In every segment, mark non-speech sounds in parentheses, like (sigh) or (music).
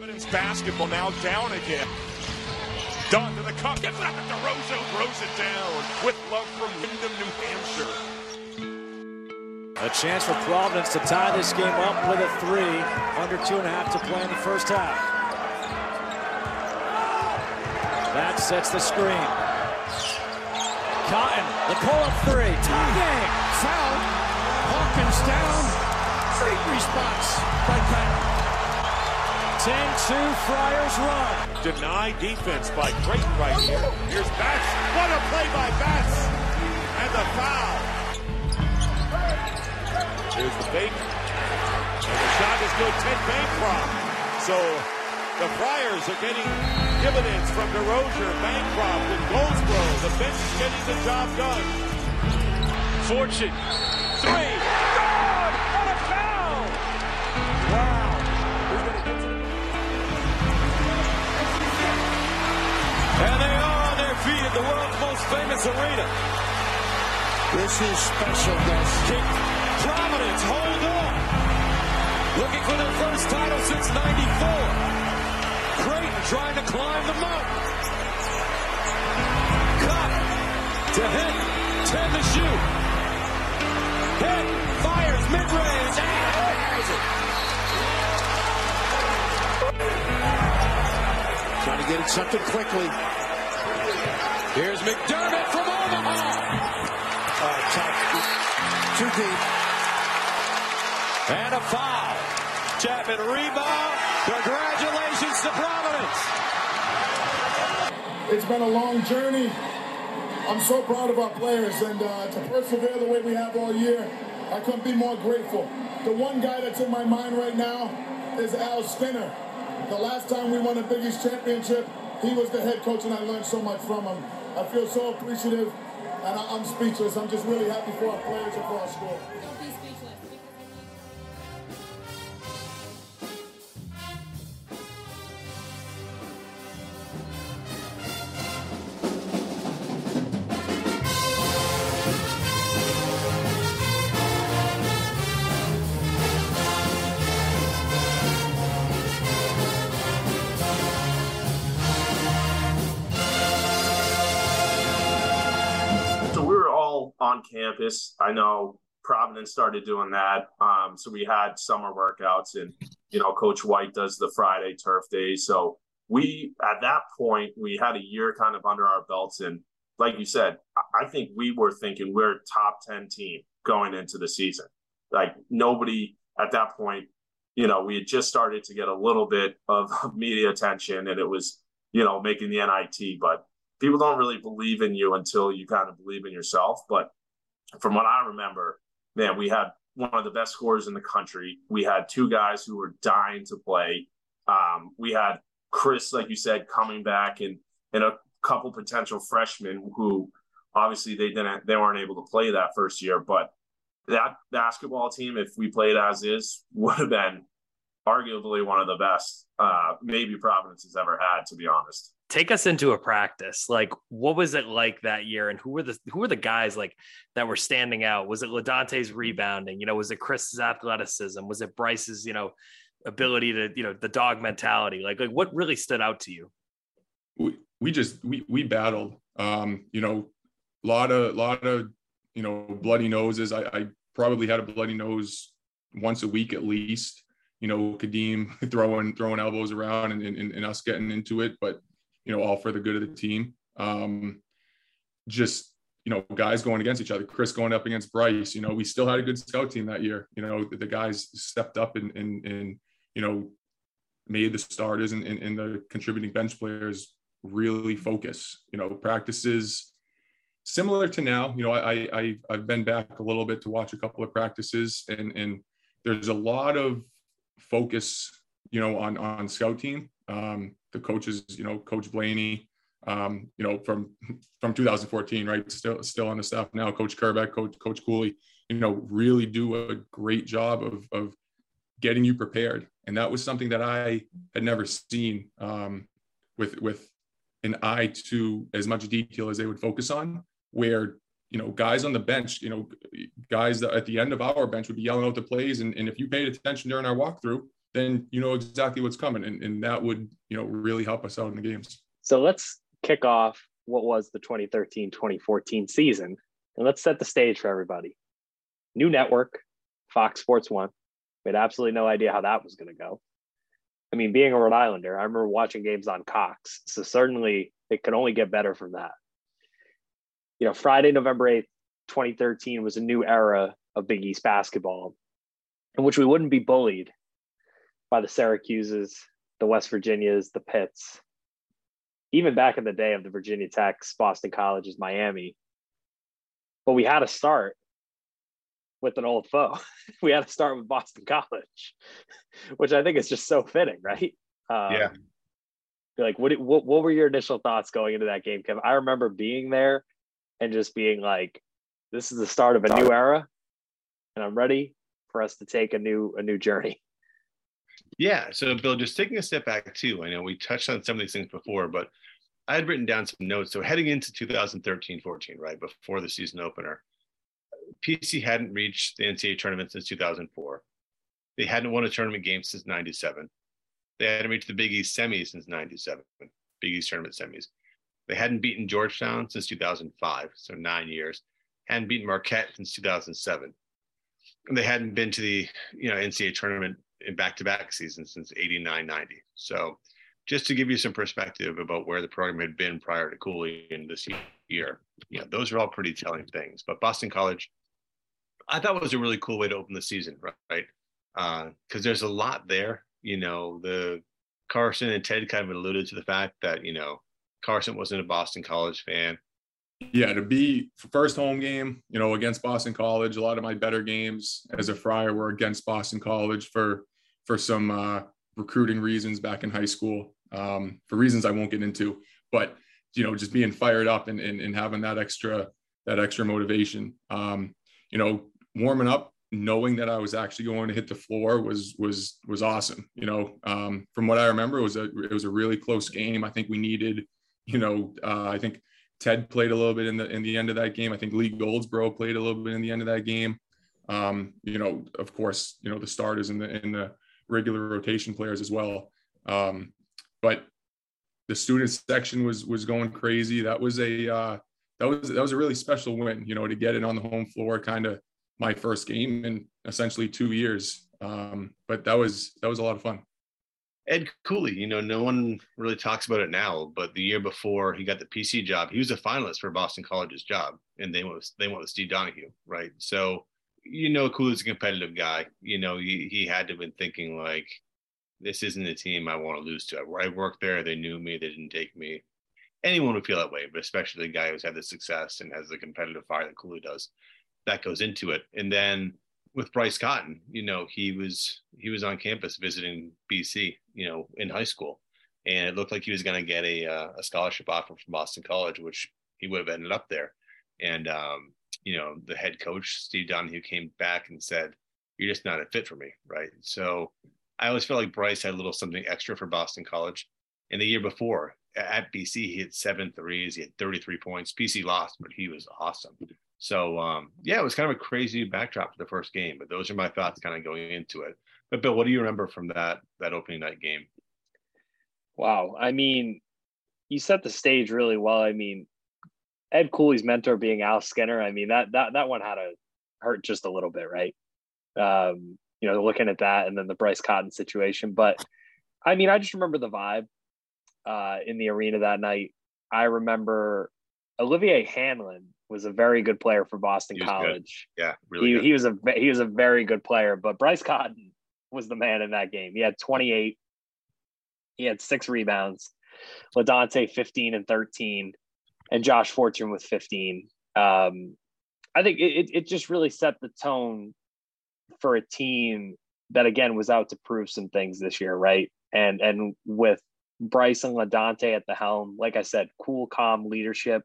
Providence basketball now down again. Dunn to the cup, gets it up at Desrosiers, throws it down with love from Windham, New Hampshire. A chance for Providence to tie this game up with a three. Under two and a half to play in the first half. That sets the screen. Cotton, the pull-up three. Tie game. Foul. Hawkins down. Great response by Cotton. 10-2 Friars run. Deny defense by Creighton right here. Here's Batts. What a play by Batts. And the foul. Here's the fake. And the shot is good. 10 Bancroft. So the Friars are getting dividends from Desrosiers, Bancroft, and Goldsbrough. The bench is getting the job done. Fortune. The world's most famous arena. This is special, Gus. Can Providence hold on? Looking for their first title since 94. Creighton trying to climb the mountain. Cut to hit. 10 to shoot. Hit. Fires mid-range. Trying to get it something quickly. Here's McDermott from Omaha. Uh, top. Too deep. And a foul. Chapman rebound. Congratulations to Providence. It's been a long journey. I'm so proud of our players, and uh, to persevere the way we have all year, I couldn't be more grateful. The one guy that's in my mind right now is Al Skinner. The last time we won a Big East championship, he was the head coach, and I learned so much from him. I feel so appreciative, and I- I'm speechless. I'm just really happy for our players and for our school. On campus. I know Providence started doing that. Um, so we had summer workouts, and you know, Coach White does the Friday turf days. So we, at that point, we had a year kind of under our belts, and like you said, I- I think we were thinking we're top ten team going into the season. Like nobody at that point, you know, we had just started to get a little bit of media attention, and it was, you know, making the NIT, but people don't really believe in you until you kind of believe in yourself. But from what I remember, man, we had one of the best scorers in the country. We had two guys who were dying to play. Um, we had Kris, like you said, coming back and and a couple potential freshmen who obviously they didn't they weren't able to play that first year. But that basketball team, if we played as is, (laughs) would have been arguably one of the best uh, maybe Providence has ever had, to be honest. take us into a practice. Like what was it like that year? And who were the who were the guys like that were standing out? Was it LaDontae's rebounding? You know was it Kris's athleticism? Was it bryce's you know ability to you know the dog mentality? Like like what really stood out to you? We, we just we we battled. Um you know a lot of lot of you know bloody noses. I, I probably had a bloody nose once a week at least you know kadeem (laughs) throwing throwing elbows around and, and and us getting into it but you know all for the good of the team um just you know guys going against each other Kris going up against bryce you know we still had a good scout team that year you know the, guys stepped up and and and you know made the starters and, and, and the contributing bench players really focus. You know, practices similar to now. You know, I, I I've been back a little bit to watch a couple of practices, and and there's a lot of focus. You know, on on scout team. Um, the coaches, you know, Coach Blaney, um, you know, from from 2014, right? Still still on the staff now. Coach Kerbeck, Coach Coach Cooley, you know, really do a great job of of getting you prepared. And that was something that I had never seen um, with with an eye to as much detail as they would focus on. Where you know guys on the bench, you know, guys that at the end of our bench would be yelling out the plays, and, and if you paid attention during our walkthrough, then you know exactly what's coming, and, and that would you know really help us out in the games. So let's kick off what was the 2013-2014 season, and let's set the stage for everybody. New network, Fox Sports One. We had absolutely no idea how that was going to go. I mean, being a Rhode Islander, I remember watching games on Cox. So certainly it could only get better from that. You know, Friday, November 8th, 2013 was a new era of Big East basketball in which we wouldn't be bullied by the Syracuses, the West Virginias, the Pitts, even back in the day of the Virginia Techs, Boston Colleges, Miami. But we had to start with an old foe. (laughs) we had to start with Boston College, (laughs) which I think is just so fitting, right? Um, yeah. Like, what, what what were your initial thoughts going into that game, Kevin? I remember being there and just being like, "This is the start of a new era, and I'm ready for us to take a new a new journey." Yeah. So, Bill, just taking a step back too. I know we touched on some of these things before, but I had written down some notes. So, heading into 2013-14, right before the season opener, PC hadn't reached the NCAA tournament since 2004. They hadn't won a tournament game since 97. They hadn't reached the Big East semis since 97, Big East tournament semis. They hadn't beaten Georgetown since 2005, so nine years. Hadn't beaten Marquette since 2007. And they hadn't been to the you know NCAA tournament in back-to-back seasons since 89, 90. So just to give you some perspective about where the program had been prior to Cooley in this year, you know, those are all pretty telling things. But Boston College I thought was a really cool way to open the season, right? Because uh, there's a lot there. You know, the Carson and Ted kind of alluded to the fact that you know Carson wasn't a Boston College fan. Yeah, to be first home game, you know, against Boston College. A lot of my better games as a Friar were against Boston College for for some uh, recruiting reasons back in high school, um, for reasons I won't get into. But you know, just being fired up and and, and having that extra that extra motivation. Um, you know, warming up, knowing that I was actually going to hit the floor was was was awesome. You know, um, from what I remember, it was a it was a really close game. I think we needed, you know, uh, I think Ted played a little bit in the in the end of that game. I think Lee Goldsbrough played a little bit in the end of that game. Um, you know, of course, you know the starters and the in the regular rotation players as well. Um, but the student section was was going crazy. That was a uh, that was that was a really special win. You know, to get it on the home floor, kind of my first game in essentially two years. Um, but that was that was a lot of fun. Ed Cooley, you know, no one really talks about it now, but the year before he got the PC job, he was a finalist for Boston College's job, and they went with, they went with Steve Donahue, right? So, you know, Cooley's a competitive guy. You know, he he had to have been thinking like, this isn't a team I want to lose to. I worked there, they knew me, they didn't take me. Anyone would feel that way, but especially the guy who's had the success and has the competitive fire that Cooley does that goes into it. And then with Bryce Cotton, you know, he was he was on campus visiting BC, you know, in high school, and it looked like he was going to get a uh, a scholarship offer from Boston College, which he would have ended up there. And um, you know, the head coach Steve Donahue came back and said, "You're just not a fit for me," right? So I always felt like Bryce had a little something extra for Boston College. And the year before at BC, he had seven threes, he had 33 points. BC lost, but he was awesome. So um, yeah, it was kind of a crazy backdrop for the first game, but those are my thoughts kind of going into it. But Bill, what do you remember from that that opening night game? Wow, I mean, you set the stage really well. I mean, Ed Cooley's mentor being Al Skinner. I mean that that that one had to hurt just a little bit, right? Um, you know, looking at that and then the Bryce Cotton situation. But I mean, I just remember the vibe uh, in the arena that night. I remember Olivier Hanlan was a very good player for Boston College. Good. Yeah, really. He, he was a he was a very good player, but Bryce Cotton was the man in that game. He had 28. He had six rebounds. LaDontae 15 and 13, and Josh Fortune with 15. Um, I think it, it just really set the tone for a team that again was out to prove some things this year, right? And and with Bryce and LaDontae at the helm, like I said, cool, calm leadership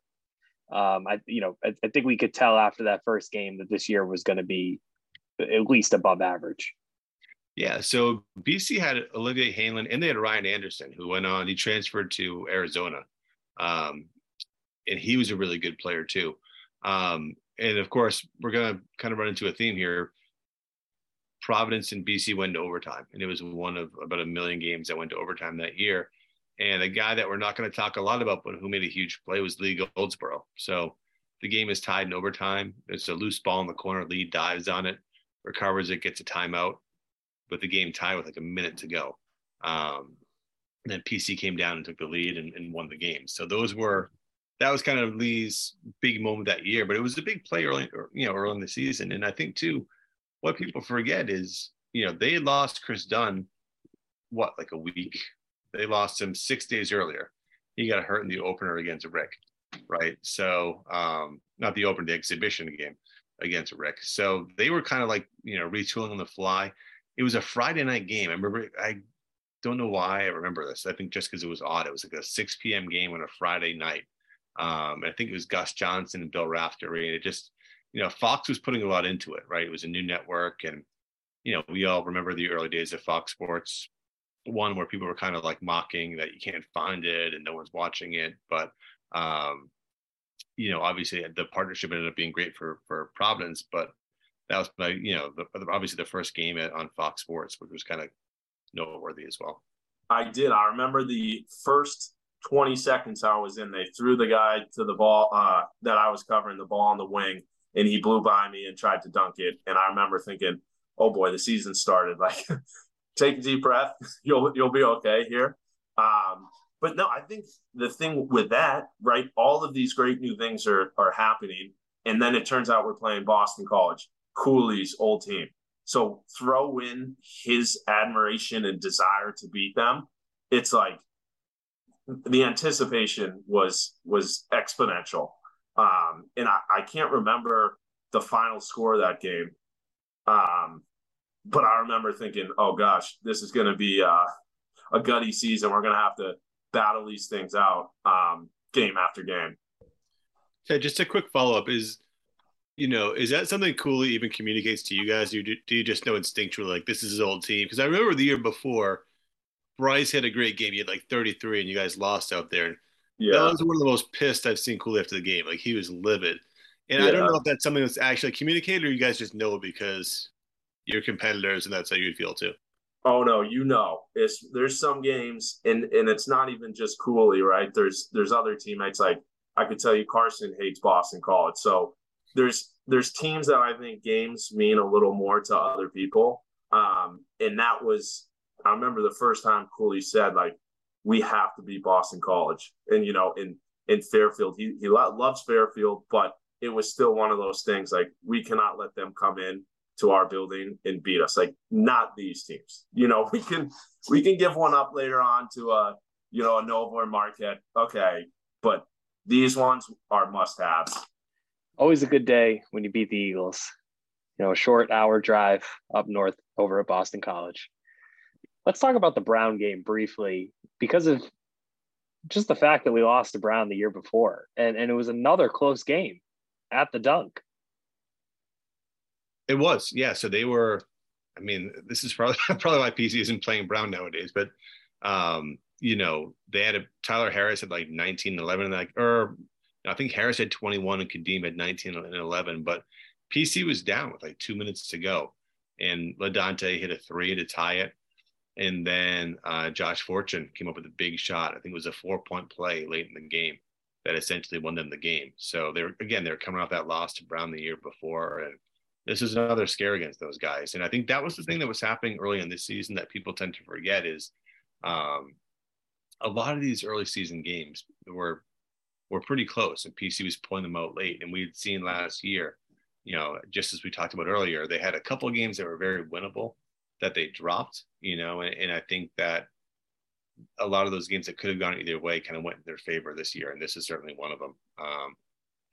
um, I you know I, I, think we could tell after that first game that this year was going to be at least above average. Yeah, so BC had Olivier Hanlan and they had Ryan Anderson who went on. He transferred to Arizona, um, and he was a really good player too. Um, and of course, we're going to kind of run into a theme here. Providence and BC went to overtime, and it was one of about a million games that went to overtime that year. And a guy that we're not going to talk a lot about, but who made a huge play was Lee Goldsbrough. So the game is tied in overtime. There's a loose ball in the corner. Lee dives on it, recovers it, gets a timeout, with the game tied with like a minute to go. Um, then PC came down and took the lead and, and won the game. So those were that was kind of Lee's big moment that year. But it was a big play early, you know, early in the season. And I think too, what people forget is, you know, they lost Kris Dunn, what, like a week? They lost him six days earlier. He got hurt in the opener against Rick, right? So, um, not the opener, the exhibition game against Rick. So they were kind of like, you know, retooling on the fly. It was a Friday night game. I remember, I don't know why I remember this. I think just because it was odd. It was like a 6 p.m. game on a Friday night. Um, I think it was Gus Johnson and Bill Raftery. And it just, you know, Fox was putting a lot into it, right? It was a new network. And, you know, we all remember the early days of Fox Sports, one where people were kind of like mocking that you can't find it and no one's watching it. But, um, you know, obviously the partnership ended up being great for for Providence, but that was my, you know, the, obviously the first game at, on Fox Sports, which was kind of noteworthy as well. I did. I remember the first 20 seconds I was in, they threw the guy to the ball uh, that I was covering the ball on the wing, and he blew by me and tried to dunk it. And I remember thinking, "Oh boy, the season started." (laughs) Like, take a deep breath. (laughs) You'll you'll be okay here. Um, but no, I think the thing with that, right? All of these great new things are are happening, and then it turns out we're playing Boston College, Cooley's old team. So throw in his admiration and desire to beat them. It's like the anticipation was was exponential. Um, and I, I can't remember the final score of that game. Um, but I remember thinking, oh gosh, this is going to be uh, a gutty season. We're going to have to battle these things out um, game after game. Yeah, just a quick follow up is you know, is that something Cooley even communicates to you guys? Do you, do you just know instinctually like this is his old team? Because I remember the year before, Bryce had a great game. He had like 33, and you guys lost out there. Yeah. That was one of the most pissed I've seen Cooley after the game. Like he was livid. And yeah. I don't know if that's something that's actually communicated or you guys just know because you're competitors and that's how you feel too. Oh no, you know, it's there's some games and and it's not even just Cooley, right? There's there's other teammates like I could tell you Carson hates Boston College. So there's there's teams that I think games mean a little more to other people. Um, and that was I remember the first time Cooley said like we have to beat Boston College, and you know in in Fairfield he he loves Fairfield, but it was still one of those things like we cannot let them come in to our building and beat us. Like not these teams. You know (laughs) we can we can give one up later on to a you know a Nova or Marquette. Okay, but these ones are must haves always a good day when you beat the Eagles. You know, a short hour drive up north over at Boston College. Let's talk about the Brown game briefly because of just the fact that we lost to Brown the year before. And, and it was another close game at the dunk. It was, yeah. So they were, I mean, this is probably (laughs) probably why PC isn't playing Brown nowadays, but um, you know, they had a Tyler Harris at like 19, 11, and like, or I think Harris had 21 and Kadeem had 19 and 11, but PC was down with like two minutes to go. And LaDontae hit a three to tie it. And then uh, Josh Fortune came up with a big shot. I think it was a four point play late in the game that essentially won them the game. So they're, again, they're coming off that loss to Brown the year before. And this is another scare against those guys. And I think that was the thing that was happening early in this season that people tend to forget is um, a lot of these early season games were were pretty close, and PC was pulling them out late. And we had seen last year, you know, just as we talked about earlier, they had a couple of games that were very winnable that they dropped, you know, and, and I think that a lot of those games that could have gone either way kind of went in their favor this year, and this is certainly one of them. Um,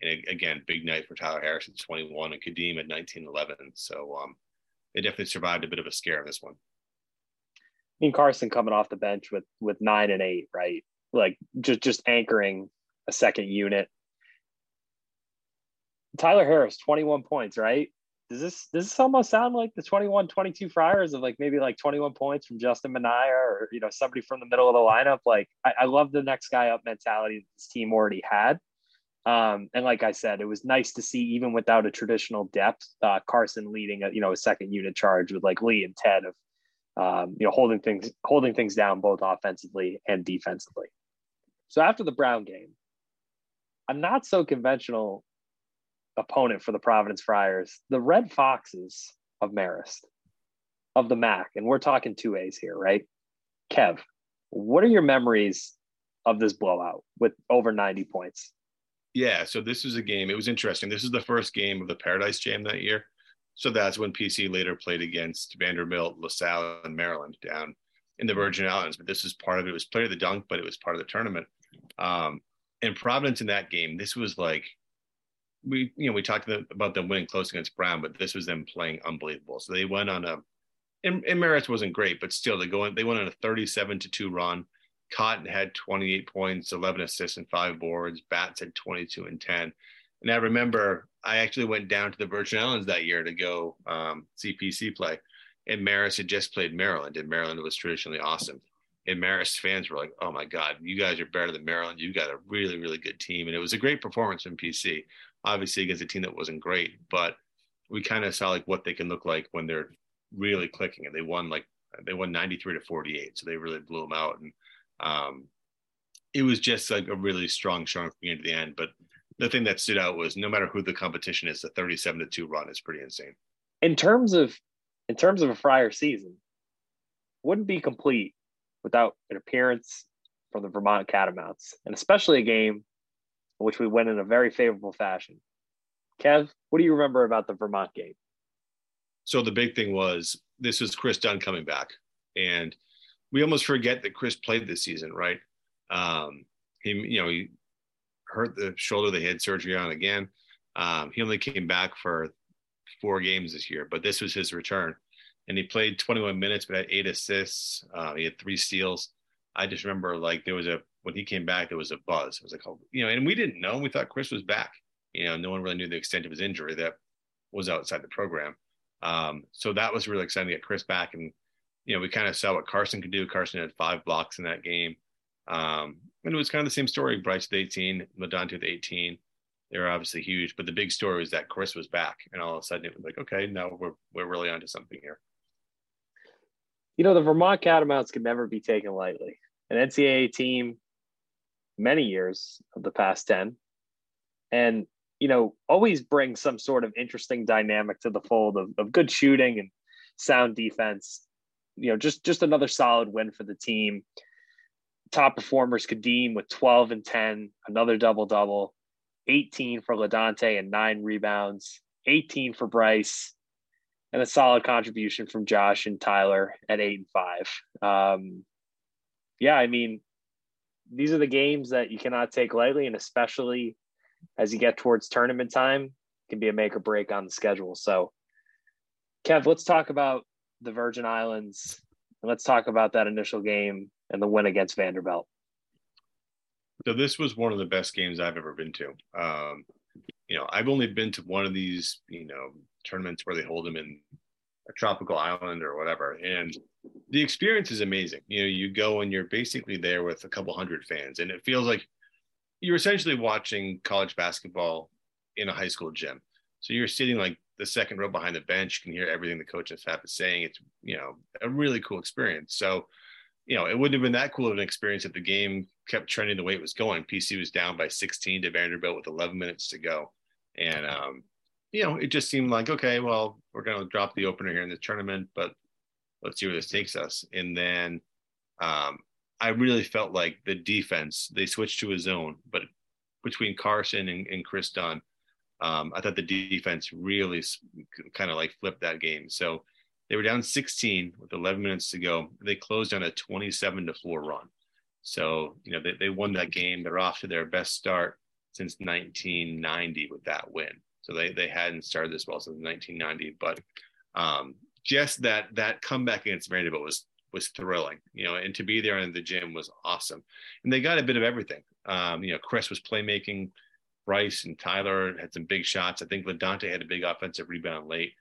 and again, big night for Tyler Harris at 21 and Kadeem at 19 11. So um, they definitely survived a bit of a scare in this one. I mean, Carson coming off the bench with with nine and eight, right? Like just just anchoring a second unit. Tyler Harris, 21 points, right? Does this does this almost sound like the 21 22 Friars of like maybe like 21 points from Justin Minaya or you know somebody from the middle of the lineup? Like I, I love the next guy up mentality that this team already had. Um, and like I said, it was nice to see even without a traditional depth, uh, Carson leading a you know a second unit charge with like Lee and Ted of um, you know holding things holding things down both offensively and defensively. So after the Brown game, a not so conventional opponent for the Providence Friars, the Red Foxes of Marist, of the MAAC, and we're talking two A's here, right? Kev, what are your memories of this blowout with over 90 points? Yeah, so this was a game. It was interesting. This is the first game of the Paradise Jam that year. So that's when PC later played against Vanderbilt, LaSalle, and Maryland down in the Virgin Islands. But this was part of it. It was played of the dunk, but it was part of the tournament. Um, and Providence in that game, this was like we, you know, we talked about them winning close against Brown, but this was them playing unbelievable. So they went on a, and, and Marist wasn't great, but still they go in, they went on a 37 to two run. Cotton had 28 points, 11 assists, and five boards. Batts had 22 and 10. And I remember I actually went down to the Virgin Islands that year to go um, see PC play. And Marist had just played Maryland, and Maryland was traditionally awesome. And Marist fans were like, oh my God, you guys are better than Maryland. You got a really, really good team. And it was a great performance from PC, obviously against a team that wasn't great, but we kind of saw like what they can look like when they're really clicking. And they won like, they won 93 to 48. So they really blew them out. And um, it was just like a really strong strong game to the end. But the thing that stood out was no matter who the competition is, the 37 to 2 run is pretty insane. In terms of in terms of a Friar season, wouldn't be complete without an appearance from the Vermont Catamounts, and especially a game in which we went in a very favorable fashion. Kev, what do you remember about the Vermont game? So the big thing was this was Kris Dunn coming back, and we almost forget that Kris played this season, right? Um, he, you know, he hurt the shoulder. They had surgery on again. Um, he only came back for four games this year, but this was his return. And he played 21 minutes, but had eight assists. Uh, he had three steals. I just remember like there was a when he came back, there was a buzz. It was like, oh, you know, and we didn't know. We thought Kris was back. You know, no one really knew the extent of his injury that was outside the program. Um, so that was really exciting to get Kris back. And you know, we kind of saw what Carson could do. Carson had five blocks in that game. Um, and it was kind of the same story. Bryce with 18, LaDontae with 18. They were obviously huge, but the big story was that Kris was back, and all of a sudden it was like, okay, now we're we're really onto something here. You know, the Vermont Catamounts can never be taken lightly. An NCAA team, many years of the past ten, and you know, always bring some sort of interesting dynamic to the fold of, of good shooting and sound defense. You know, just just another solid win for the team top performers Kadeem with 12 and 10, another double double, 18 for LaDontae and nine rebounds, 18 for Bryce, and a solid contribution from Josh and Tyler at eight and five. Um, yeah, I mean, these are the games that you cannot take lightly, and especially as you get towards tournament time, can be a make or break on the schedule. So, Kev, let's talk about the Virgin Islands and let's talk about that initial game and the win against Vanderbilt. So this was one of the best games I've ever been to. Um, you know, I've only been to one of these, you know, tournaments where they hold them in a tropical island or whatever, and the experience is amazing. You know, you go and you're basically there with a couple hundred fans, and it feels like you're essentially watching college basketball in a high school gym. So you're sitting like the second row behind the bench, you can hear everything the coach and staff is saying. It's you know a really cool experience. So you know, it wouldn't have been that cool of an experience if the game kept trending the way it was going. PC was down by 16 to Vanderbilt with 11 minutes to go. And, um, you know, it just seemed like, okay, well, we're going to drop the opener here in the tournament, but let's see where this takes us. And then um, I really felt like the defense, they switched to a zone, but between Carson and, and Kris Dunn, um, I thought the defense really kind of like flipped that game. So they were down 16 with 11 minutes to go. They closed on a 27 to 4 run. So, you know, they, they won that game. They're off to their best start since 1990 with that win. So they, they hadn't started this well since 1990, but um, just that that comeback against Vanderbilt was was thrilling, you know, and to be there in the gym was awesome. And they got a bit of everything. Um, you know, Kris was playmaking, Bryce and Tyler had some big shots. I think LaDontae had a big offensive rebound late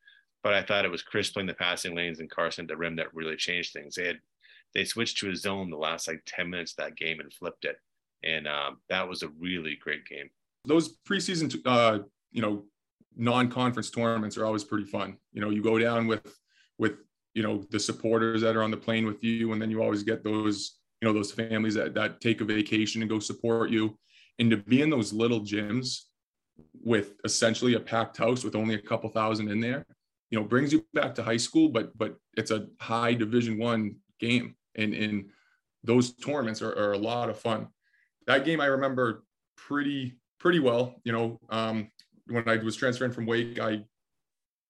but I thought it was Kris playing the passing lanes and Carson at the rim that really changed things. They had they switched to a zone the last like 10 minutes of that game and flipped it. And um, that was a really great game. those preseason, uh, you know, non-conference tournaments are always pretty fun. You know, you go down with with you know the supporters that are on the plane with you, and then you always get those you know those families that that take a vacation and go support you. And to be in those little gyms with essentially a packed house with only a couple thousand in there, you know, brings you back to high school, but but it's a high Division One game, and and those tournaments are, are a lot of fun. That game I remember pretty pretty well. You know, um, when I was transferring from Wake, I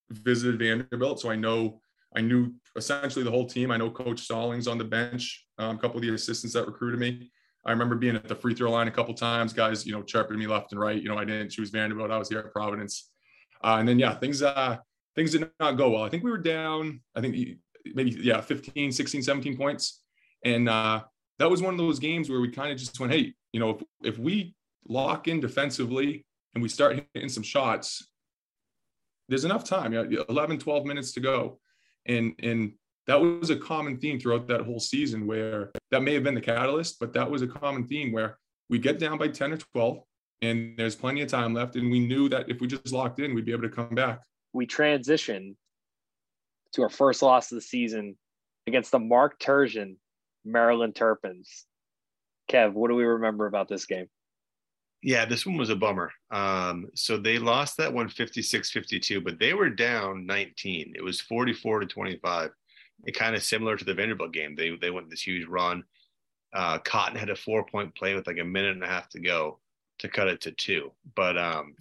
visited Vanderbilt, so I know I knew essentially the whole team. I know Coach Stallings on the bench, um, a couple of the assistants that recruited me. I remember being at the free throw line a couple times, guys, you know, chirping me left and right. You know, I didn't choose Vanderbilt. I was here at Providence. Uh, and then, yeah, things, uh, things did not go well. I think we were down, I think maybe, yeah, 15, 16, 17 points. And uh, that was one of those games where we kind of just went, hey, you know, if, if we lock in defensively and we start hitting some shots, there's enough time, you know, 11, 12 minutes to go. And, and that was a common theme throughout that whole season where that may have been the catalyst, but that was a common theme where we get down by 10 or 12 and there's plenty of time left. And we knew that if we just locked in, we'd be able to come back. We transitioned to our first loss of the season against the Mark Turgeon Maryland Terrapins. Kev, what do we remember about this game? Yeah, this one was a bummer. Um, so they lost that one 56 52, but they were down 19. It was 44 to 25. It kind of similar to the Vanderbilt game. They, they went this huge run. Uh, Cotton had a four point play with like a minute and a half to go to cut it to two. But um,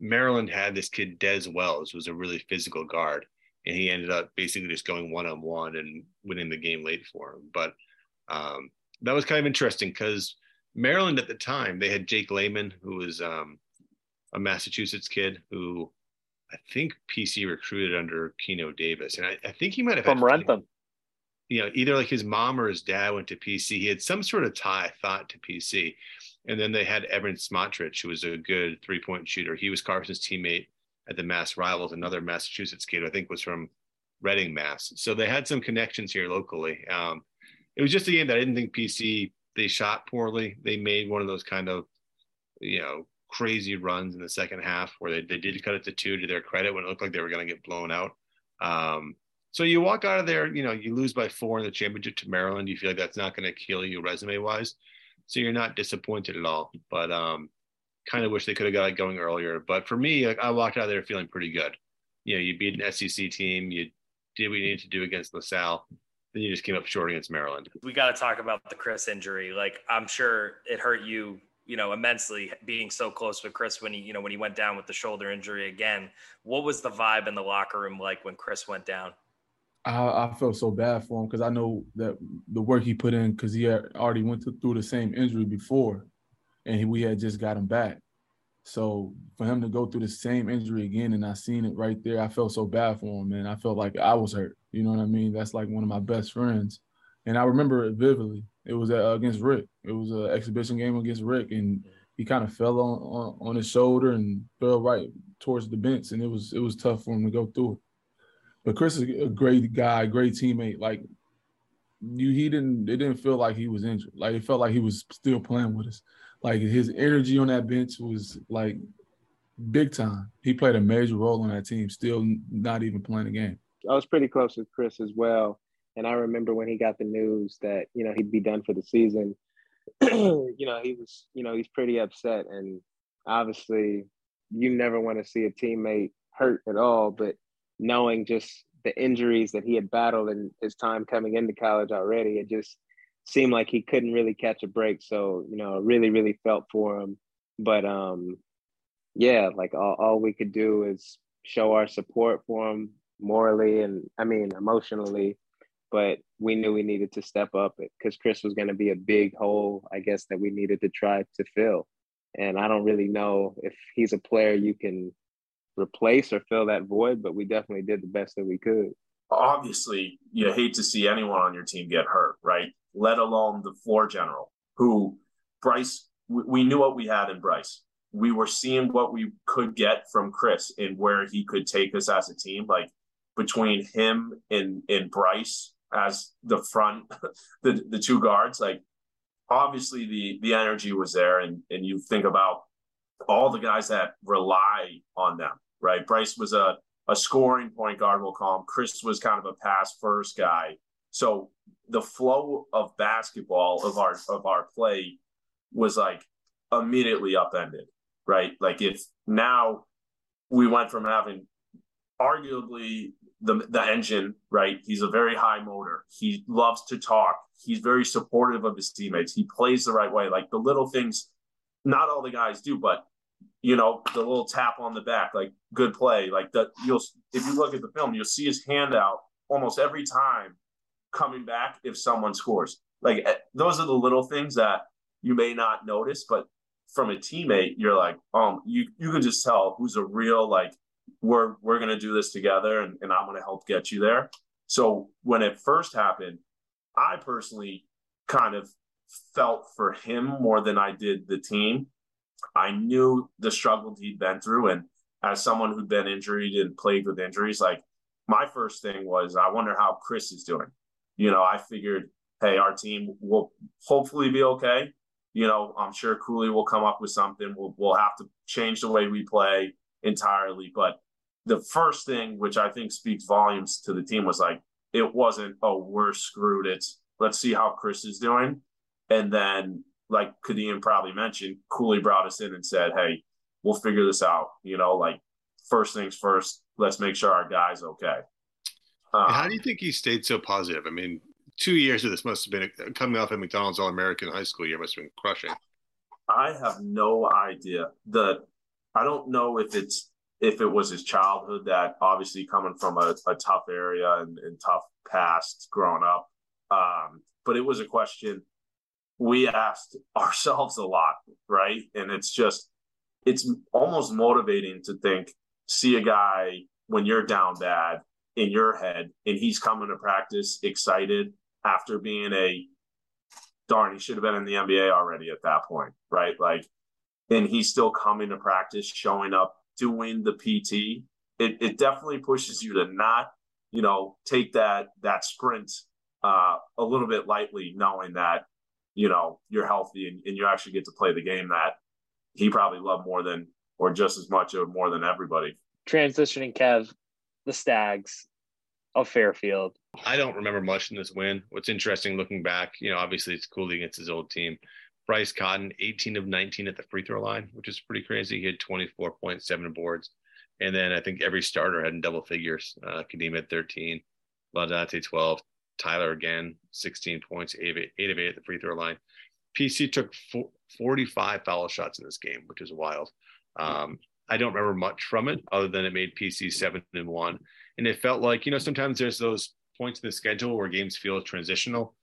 Maryland had this kid, Dez Wells, was a really physical guard. And he ended up basically just going one on one and winning the game late for him. But um, that was kind of interesting because Maryland at the time they had Jake Layman, who was um, a Massachusetts kid who I think PC recruited under Keno Davis, and I, I think he might have from Wrentham. You know, either like his mom or his dad went to PC. He had some sort of tie, I thought, to PC. And then they had Evan Smotrycz, who was a good three point shooter. He was Carson's teammate at the Mass Rivals, another Massachusetts kid, I think was from Reading, Mass. So they had some connections here locally. Um, it was just a game that I didn't think PC they shot poorly. They made one of those kind of, you know, crazy runs in the second half where they, they did cut it to two to their credit when it looked like they were going to get blown out. Um, so you walk out of there, you know, you lose by four in the championship to Maryland. You feel like that's not going to kill you resume wise. So you're not disappointed at all. But um, kind of wish they could have got it going earlier. But for me, like, I walked out of there feeling pretty good. You know, you beat an SEC team, you did what you needed to do against LaSalle then you just came up short against Maryland. We got to talk about the Kris injury. Like I'm sure it hurt you, you know, immensely being so close with Kris when he, you know, when he went down with the shoulder injury again. What was the vibe in the locker room like when Kris went down? I, I felt so bad for him because I know that the work he put in because he already went through the same injury before, and he, we had just got him back. So for him to go through the same injury again and I seen it right there, I felt so bad for him, man. I felt like I was hurt. You know what I mean? That's like one of my best friends, and I remember it vividly. It was uh, against Rick. It was an exhibition game against Rick, and he kind of fell on, on, on his shoulder and fell right towards the bench, and it was it was tough for him to go through it. But Kris is a great guy, great teammate. Like you, he didn't. It didn't feel like he was injured. Like it felt like he was still playing with us. Like his energy on that bench was like big time. He played a major role on that team, still not even playing a game. I was pretty close with Kris as well. And I remember when he got the news that, you know, he'd be done for the season, (clears throat) you know, he was, you know, he's pretty upset. And obviously, you never want to see a teammate hurt at all. But knowing just the injuries that he had battled in his time coming into college already, it just seemed like he couldn't really catch a break. So, you know, really, really felt for him. But um, yeah, like all, all we could do is show our support for him morally and I mean emotionally, but we knew we needed to step up because Kris was going to be a big hole, I guess, that we needed to try to fill. And I don't really know if he's a player you can replace or fill that void, but we definitely did the best that we could. Obviously, you hate to see anyone on your team get hurt, right? Let alone the floor general, who Bryce, we knew what we had in Bryce. We were seeing what we could get from Kris and where he could take us as a team. Like between him and and Bryce as the front, (laughs) the the two guards. Like obviously the the energy was there, and and you think about all the guys that rely on them, right? Bryce was a, a scoring point guard, we'll call him. Kris was kind of a pass first guy. So the flow of basketball of our of our play was like immediately upended, right? Like if now we went from having arguably the the engine, right? He's a very high motor. He loves to talk. He's very supportive of his teammates. He plays the right way. Like the little things, not all the guys do, but you know, the little tap on the back, like good play. Like that you'll if you look at the film, you'll see his hand out almost every time coming back if someone scores. Like eh, those are the little things that you may not notice, but from a teammate, you're like, um, you you can just tell who's a real like we're we're gonna do this together and, and I'm gonna help get you there. So when it first happened, I personally kind of felt for him more than I did the team. I knew the struggle he'd been through, and as someone who'd been injured and played with injuries, like my first thing was, I wonder how Kris is doing. You know, I figured, hey, our team will hopefully be okay. You know, I'm sure Cooley will come up with something. We'll we'll have to change the way we play entirely. But the first thing, which I think speaks volumes to the team, was like it wasn't, oh, we're screwed. It's let's see how Kris is doing. And then, like Kadeem probably mentioned, Cooley brought us in and said, hey, we'll figure this out. You know, like first things first, let's make sure our guy's okay. Um, How do you think he stayed so positive? I mean, two years of this must have been coming off a McDonald's All American high school year must have been crushing. I have no idea. The I don't know if it's if it was his childhood that obviously coming from a, a tough area and, and, tough past growing up. Um, but it was a question we asked (laughs) ourselves a lot, right? And it's just it's almost motivating to think, see a guy when you're down bad in your head and he's coming to practice excited after being a darn, he should have been in the NBA already at that point, right? Like, and he's still coming to practice, showing up, doing the PT. It, it definitely pushes you to not, you know, take that that sprint uh, a little bit lightly, knowing that you know you're healthy and, and you actually get to play the game that he probably loved more than or just as much or more than everybody. Transitioning, Kev, the Stags of Fairfield. I don't remember much in this win. What's interesting looking back, you know, obviously it's Cooley against his old team. Bryce Cotton, 18 of 19 at the free throw line, which is pretty crazy. He had 24.7 boards. And then I think every starter had in double figures. Uh, Kadeem had 13, LaDontae 12, Tyler again, 16 points, eight of eight, eight of eight at the free throw line. PC took 45 foul shots in this game, which is wild. Um, I don't remember much from it other than it made PC seven and one. And it felt like, you know, sometimes there's those points in the schedule where games feel transitional.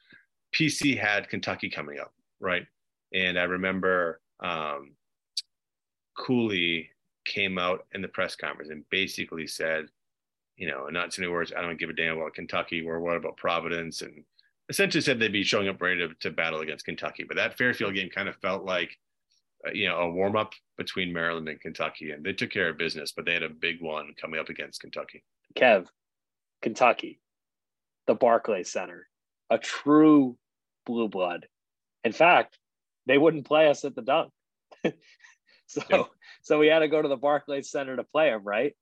PC had Kentucky coming up, right? And I remember um, Cooley came out in the press conference and basically said, you know, not too many words, I don't give a damn about Kentucky or what about Providence and essentially said they'd be showing up ready to, to battle against Kentucky. But that Fairfield game kind of felt like, uh, you know, a warm up between Maryland and Kentucky, and they took care of business. But they had a big one coming up against Kentucky. Kev, Kentucky, the Barclays Center, a true blue blood. In fact, they wouldn't play us at the dunk. (laughs) so yep. so we had to go to the Barclays Center to play them, right?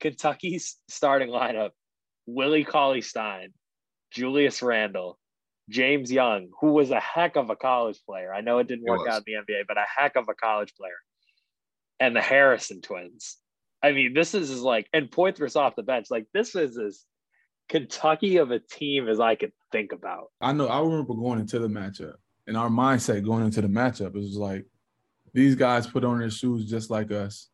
Kentucky's starting lineup, Willie Cauley Stein, Julius Randle, James Young, who was a heck of a college player. I know it didn't work out in the NBA, but a heck of a college player. And the Harrison twins. I mean, this is like, and Poythress off the bench. Like, this is as Kentucky of a team as I could think about. I know. I remember going into the matchup, and our mindset going into the matchup was like, these guys put on their shoes just like us.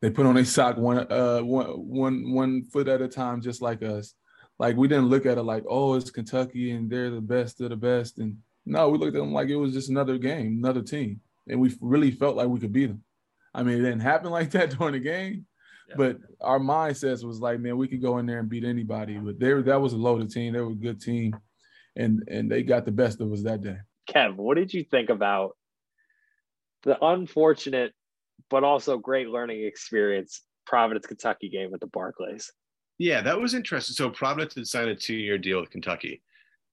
They put on a sock one, uh, one, one, one foot at a time, just like us. Like we didn't look at it like, oh, it's Kentucky and they're the best of the best. And no, we looked at them like it was just another game, another team, and we really felt like we could beat them. I mean, it didn't happen (laughs) like that during the game, yeah. but our mindsets was like, man, we could go in there and beat anybody. But there, that was a loaded team. They were a good team, and and they got the best of us that day. Kev, what did you think about the unfortunate but also great learning experience Providence Kentucky game at the Barclays? Yeah, that was interesting. So Providence had signed a two-year deal with Kentucky,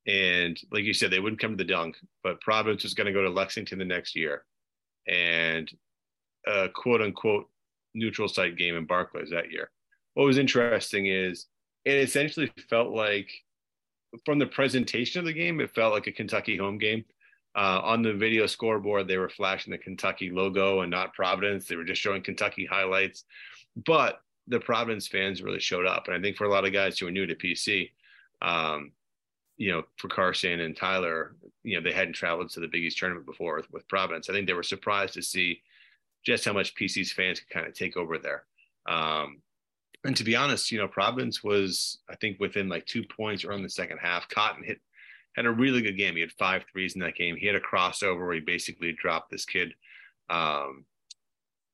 and like you said, they wouldn't come to the dunk, but Providence was going to go to Lexington the next year, and a quote unquote neutral site game in Barclays that year. What was interesting is it essentially felt like from the presentation of the game, it felt like a Kentucky home game. Uh, on the video scoreboard, they were flashing the Kentucky logo and not Providence. They were just showing Kentucky highlights. But the Providence fans really showed up. And I think for a lot of guys who are new to PC, um, you know, for Carson and Tyler, you know, they hadn't traveled to the Big East tournament before with, with Providence. I think they were surprised to see just how much PC's fans could kind of take over there. Um, and to be honest, you know, Providence was, I think, within like two points around the second half. Cotton hit had a really good game. He had five threes in that game. He had a crossover where he basically dropped this kid, um,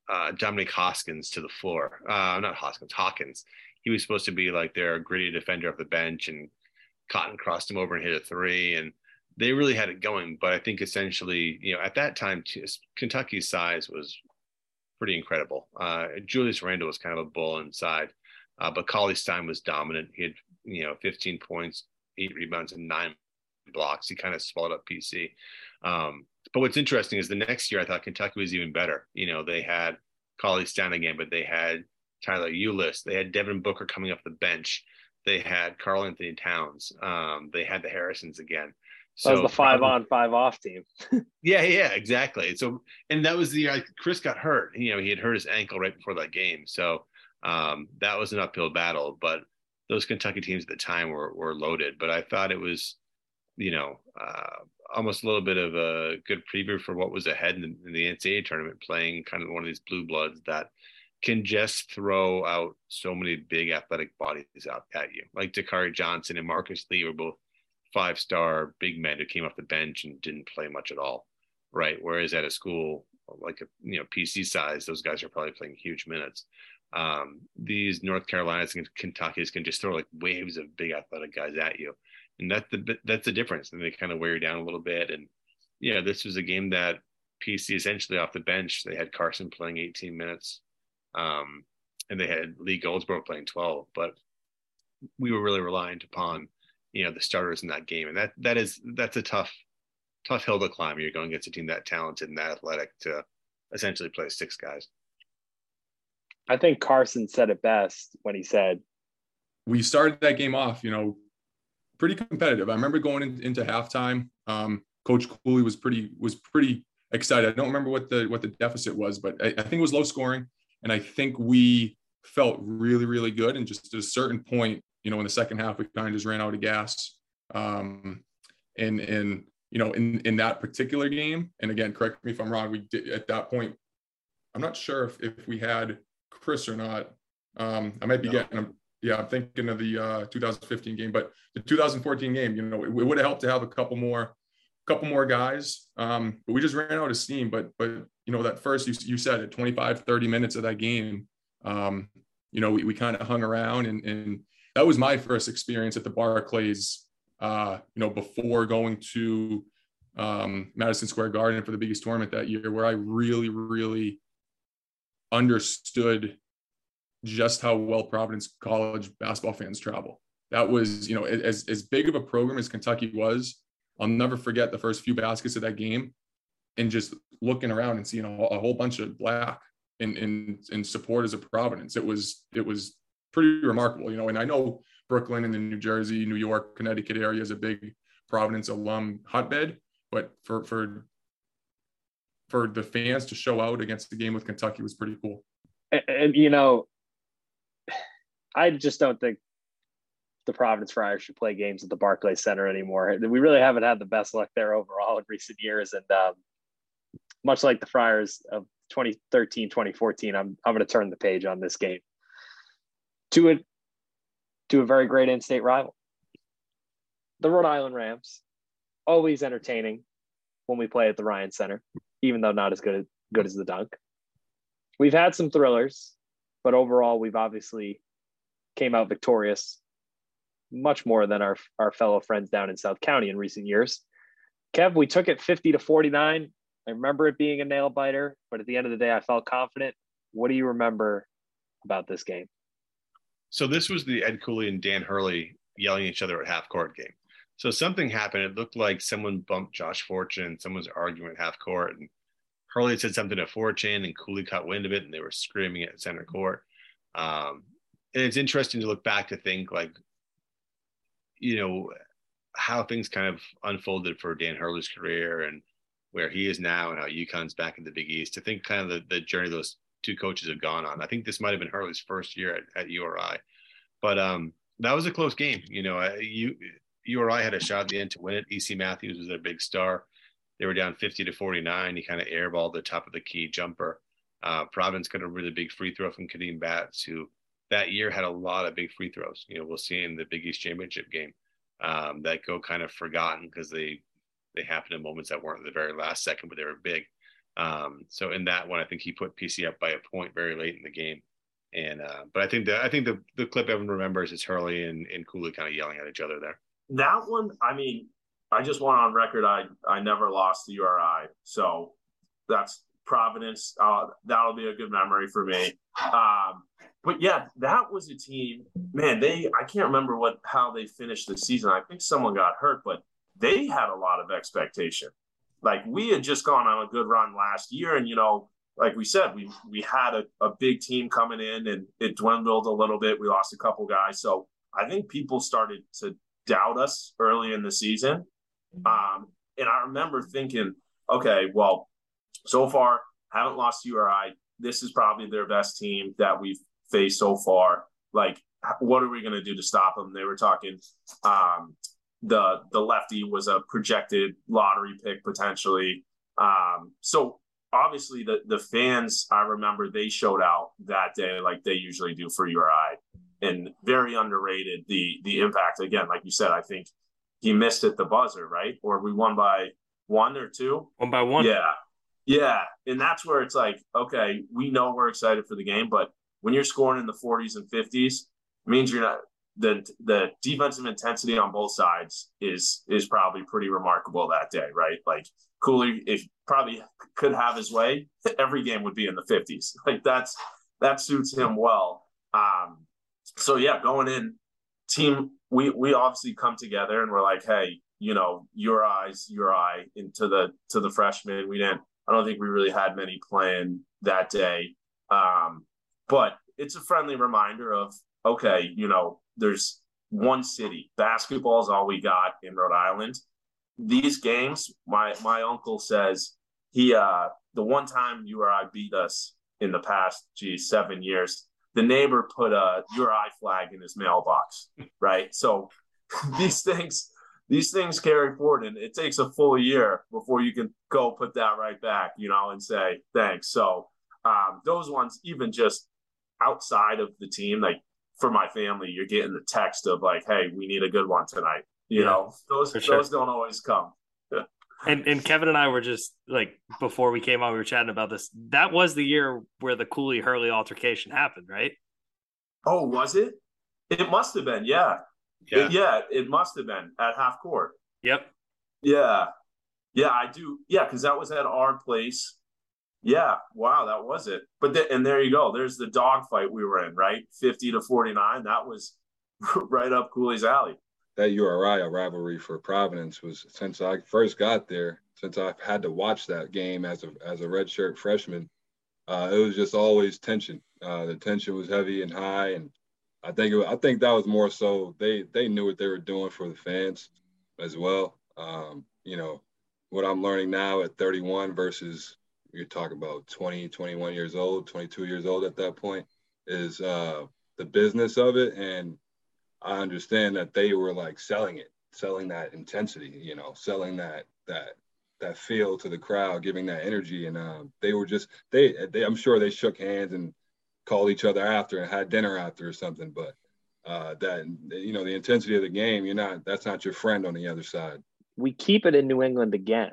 uh, Dominic Hoskins, to the floor. Uh, not Hoskins, Hawkins. He was supposed to be like their gritty defender off the bench, and Cotton crossed him over and hit a three. And they really had it going. But I think essentially, you know, at that time, Kentucky's size was pretty incredible. Uh, Julius Randle was kind of a bull inside, uh, but Cauley Stein was dominant. He had, you know, 15 points, eight rebounds, and nine blocks. He kind of swallowed up PC. Um, but what's interesting is the next year I thought Kentucky was even better. You know, they had Cauley Stein again, but they had Tyler Ulis. They had Devin Booker coming off the bench. They had Karl-Anthony Towns. Um, they had the Harrisons again. So that was the five on, five off team. (laughs) yeah, yeah, exactly. So, and that was the uh, Kris got hurt. You know, he had hurt his ankle right before that game. So um, that was an uphill battle. But those Kentucky teams at the time were were loaded. But I thought it was, you know, uh, almost a little bit of a good preview for what was ahead in, in the NCAA tournament, playing kind of one of these blue bloods that can just throw out so many big athletic bodies out at you. Like Dakari Johnson and Marcus Lee were both five star big men who came off the bench and didn't play much at all, right? Whereas at a school like a you know PC size, those guys are probably playing huge minutes. Um, these North Carolinas and Kentucky's can just throw like waves of big athletic guys at you, and that's the that's the difference. And they kind of wear you down a little bit. And yeah, this was a game that PC essentially off the bench. They had Carson playing 18 minutes, um, and they had Lee Goldsbrough playing 12. But we were really reliant upon you know the starters in that game, and that that is that's a tough tough hill to climb. You're going against a team that talented and that athletic to essentially play six guys. I think Carson said it best when he said, "We started that game off, you know, pretty competitive. I remember going in, into halftime. Um, Coach Cooley was pretty was pretty excited. I don't remember what the what the deficit was, but I, I think it was low scoring, and I think we felt really really good. And just at a certain point, you know, in the second half, we kind of just ran out of gas. Um, and and you know, in in that particular game, and again, correct me if I'm wrong. We did at that point. I'm not sure if if we had Kris or not. Um, I might be no. getting Yeah, I'm thinking of the uh, 2015 game, but the 2014 game, you know, it, it would have helped to have a couple more, couple more guys. Um, but we just ran out of steam. But but you know, that first you you said it, 25, 30 minutes of that game. Um, you know, we, we kind of hung around and and that was my first experience at the Barclays. Uh, you know, before going to um, Madison Square Garden for the Big East tournament that year, where I really, really understood just how well Providence College basketball fans travel. That was, you know, as as big of a program as Kentucky was. I'll never forget the first few baskets of that game, and just looking around and seeing a, a whole bunch of black in in in supporters of Providence. It was it was pretty remarkable, you know. And I know Brooklyn and the New Jersey, New York, Connecticut area is a big Providence alum hotbed, but for for for the fans to show out against the game with Kentucky was pretty cool. And, and you know, I just don't think the Providence Friars should play games at the Barclays Center anymore. We really haven't had the best luck there overall in recent years, and um, much like the Friars of 2013, 2014, I'm I'm going to turn the page on this game to a to a very great in-state rival. The Rhode Island Rams, always entertaining when we play at the Ryan Center, even though not as good good as the Dunk. We've had some thrillers, but overall we've obviously came out victorious much more than our our fellow friends down in South County in recent years. Kev, we took it 50 to 49. I remember it being a nail biter, but at the end of the day, I felt confident. What do you remember about this game? So this was the Ed Cooley and Dan Hurley yelling at each other at half court game. So something happened. It looked like someone bumped Josh Fortune. Someone's arguing at half court, and Hurley said something to Fortune, and Cooley caught wind of it, and they were screaming at center court. Um, and it's interesting to look back to think like, you know, how things kind of unfolded for Dan Hurley's career and where he is now, and how UConn's back in the Big East. To think kind of the, the journey those two coaches have gone on. I think this might have been Hurley's first year at, at URI, but um, that was a close game. You know, you URI had a shot at the end to win it. EC Matthews was their big star. They were down 50 to 49. He kind of airballed the top of the key jumper. Uh, Providence got a really big free throw from Kadeem Batts, who that year had a lot of big free throws. You know, we'll see in the Big East Championship game um, that go kind of forgotten because they they happen in moments that weren't the very last second, but they were big. Um, so in that one, I think he put PC up by a point very late in the game. And uh, but I think the I think the the clip everyone remembers is Hurley and, and Cooley kind of yelling at each other there. That one, I mean, I just want on record. I I never lost the URI, so that's Providence. Uh, that'll be a good memory for me. Um, but yeah, that was a team. Man, they I can't remember what how they finished the season. I think someone got hurt, but they had a lot of expectation. Like we had just gone on a good run last year, and you know, like we said, we we had a, a big team coming in, and it dwindled a little bit. We lost a couple guys, so I think people started to doubt us early in the season. Um, and I remember thinking, okay, well, so far haven't lost URI. This is probably their best team that we've faced so far. Like, what are we going to do to stop them? They were talking. Um, the the lefty was a projected lottery pick potentially. Um, so obviously the the fans, I remember they showed out that day like they usually do for URI, and very underrated the the impact. Again, like you said, I think he missed at the buzzer, right? Or we won by one or two. One by one. Yeah. Yeah. And that's where it's like, okay, we know we're excited for the game, but when you're scoring in the 40s and 50s, means you're not the the defensive intensity on both sides is is probably pretty remarkable that day, right? Like Cooley, if probably could have his way, (laughs) every game would be in the 50s. (laughs) Like that's that suits him well. Um, so yeah, going in, team, we we obviously come together and we're like, hey, you know, your eyes, URI into the to the freshmen. We didn't. I don't think we really had many playing that day, um, but it's a friendly reminder of okay, you know, there's one city. Basketball is all we got in Rhode Island. These games, my my uncle says he uh the one time URI beat us in the past, geez, seven years, the neighbor put a URI flag in his mailbox, right? So (laughs) these things these things carry forward and it takes a full year before you can go put that right back, you know, and say thanks. So um, those ones, even just outside of the team, like for my family, you're getting the text of like, "Hey, we need a good one tonight." You yeah, know, those those sure. don't always come. (laughs) and and Kevin and I were just like before we came on, we were chatting about this. That was the year where the Cooley Hurley altercation happened, right? Oh, was it? It must have been, yeah. Yeah, it, yeah, it must have been at half court. Yep. Yeah, yeah, I do. Yeah, because that was at our place. Yeah, wow, that was it. But the, and there you go. There's the dogfight we were in, right? Fifty to forty nine. That was (laughs) right up Cooley's alley. That URI a rivalry for Providence was since I first got there. Since I've had to watch that game as a as a redshirt freshman, uh, it was just always tension. Uh, the tension was heavy and high, and I think it, I think that was more so they they knew what they were doing for the fans as well. Um, you know, what I'm learning now at 31 versus you're talking about 20, 21 years old, 22 years old at that point, is uh, the business of it. And I understand that they were like selling it, selling that intensity, you know, selling that that that feel to the crowd, giving that energy. And uh, they were just they, they I'm sure they shook hands and called each other after and had dinner after or something. But uh, that you know the intensity of the game, you're not that's not your friend on the other side. We keep it in New England again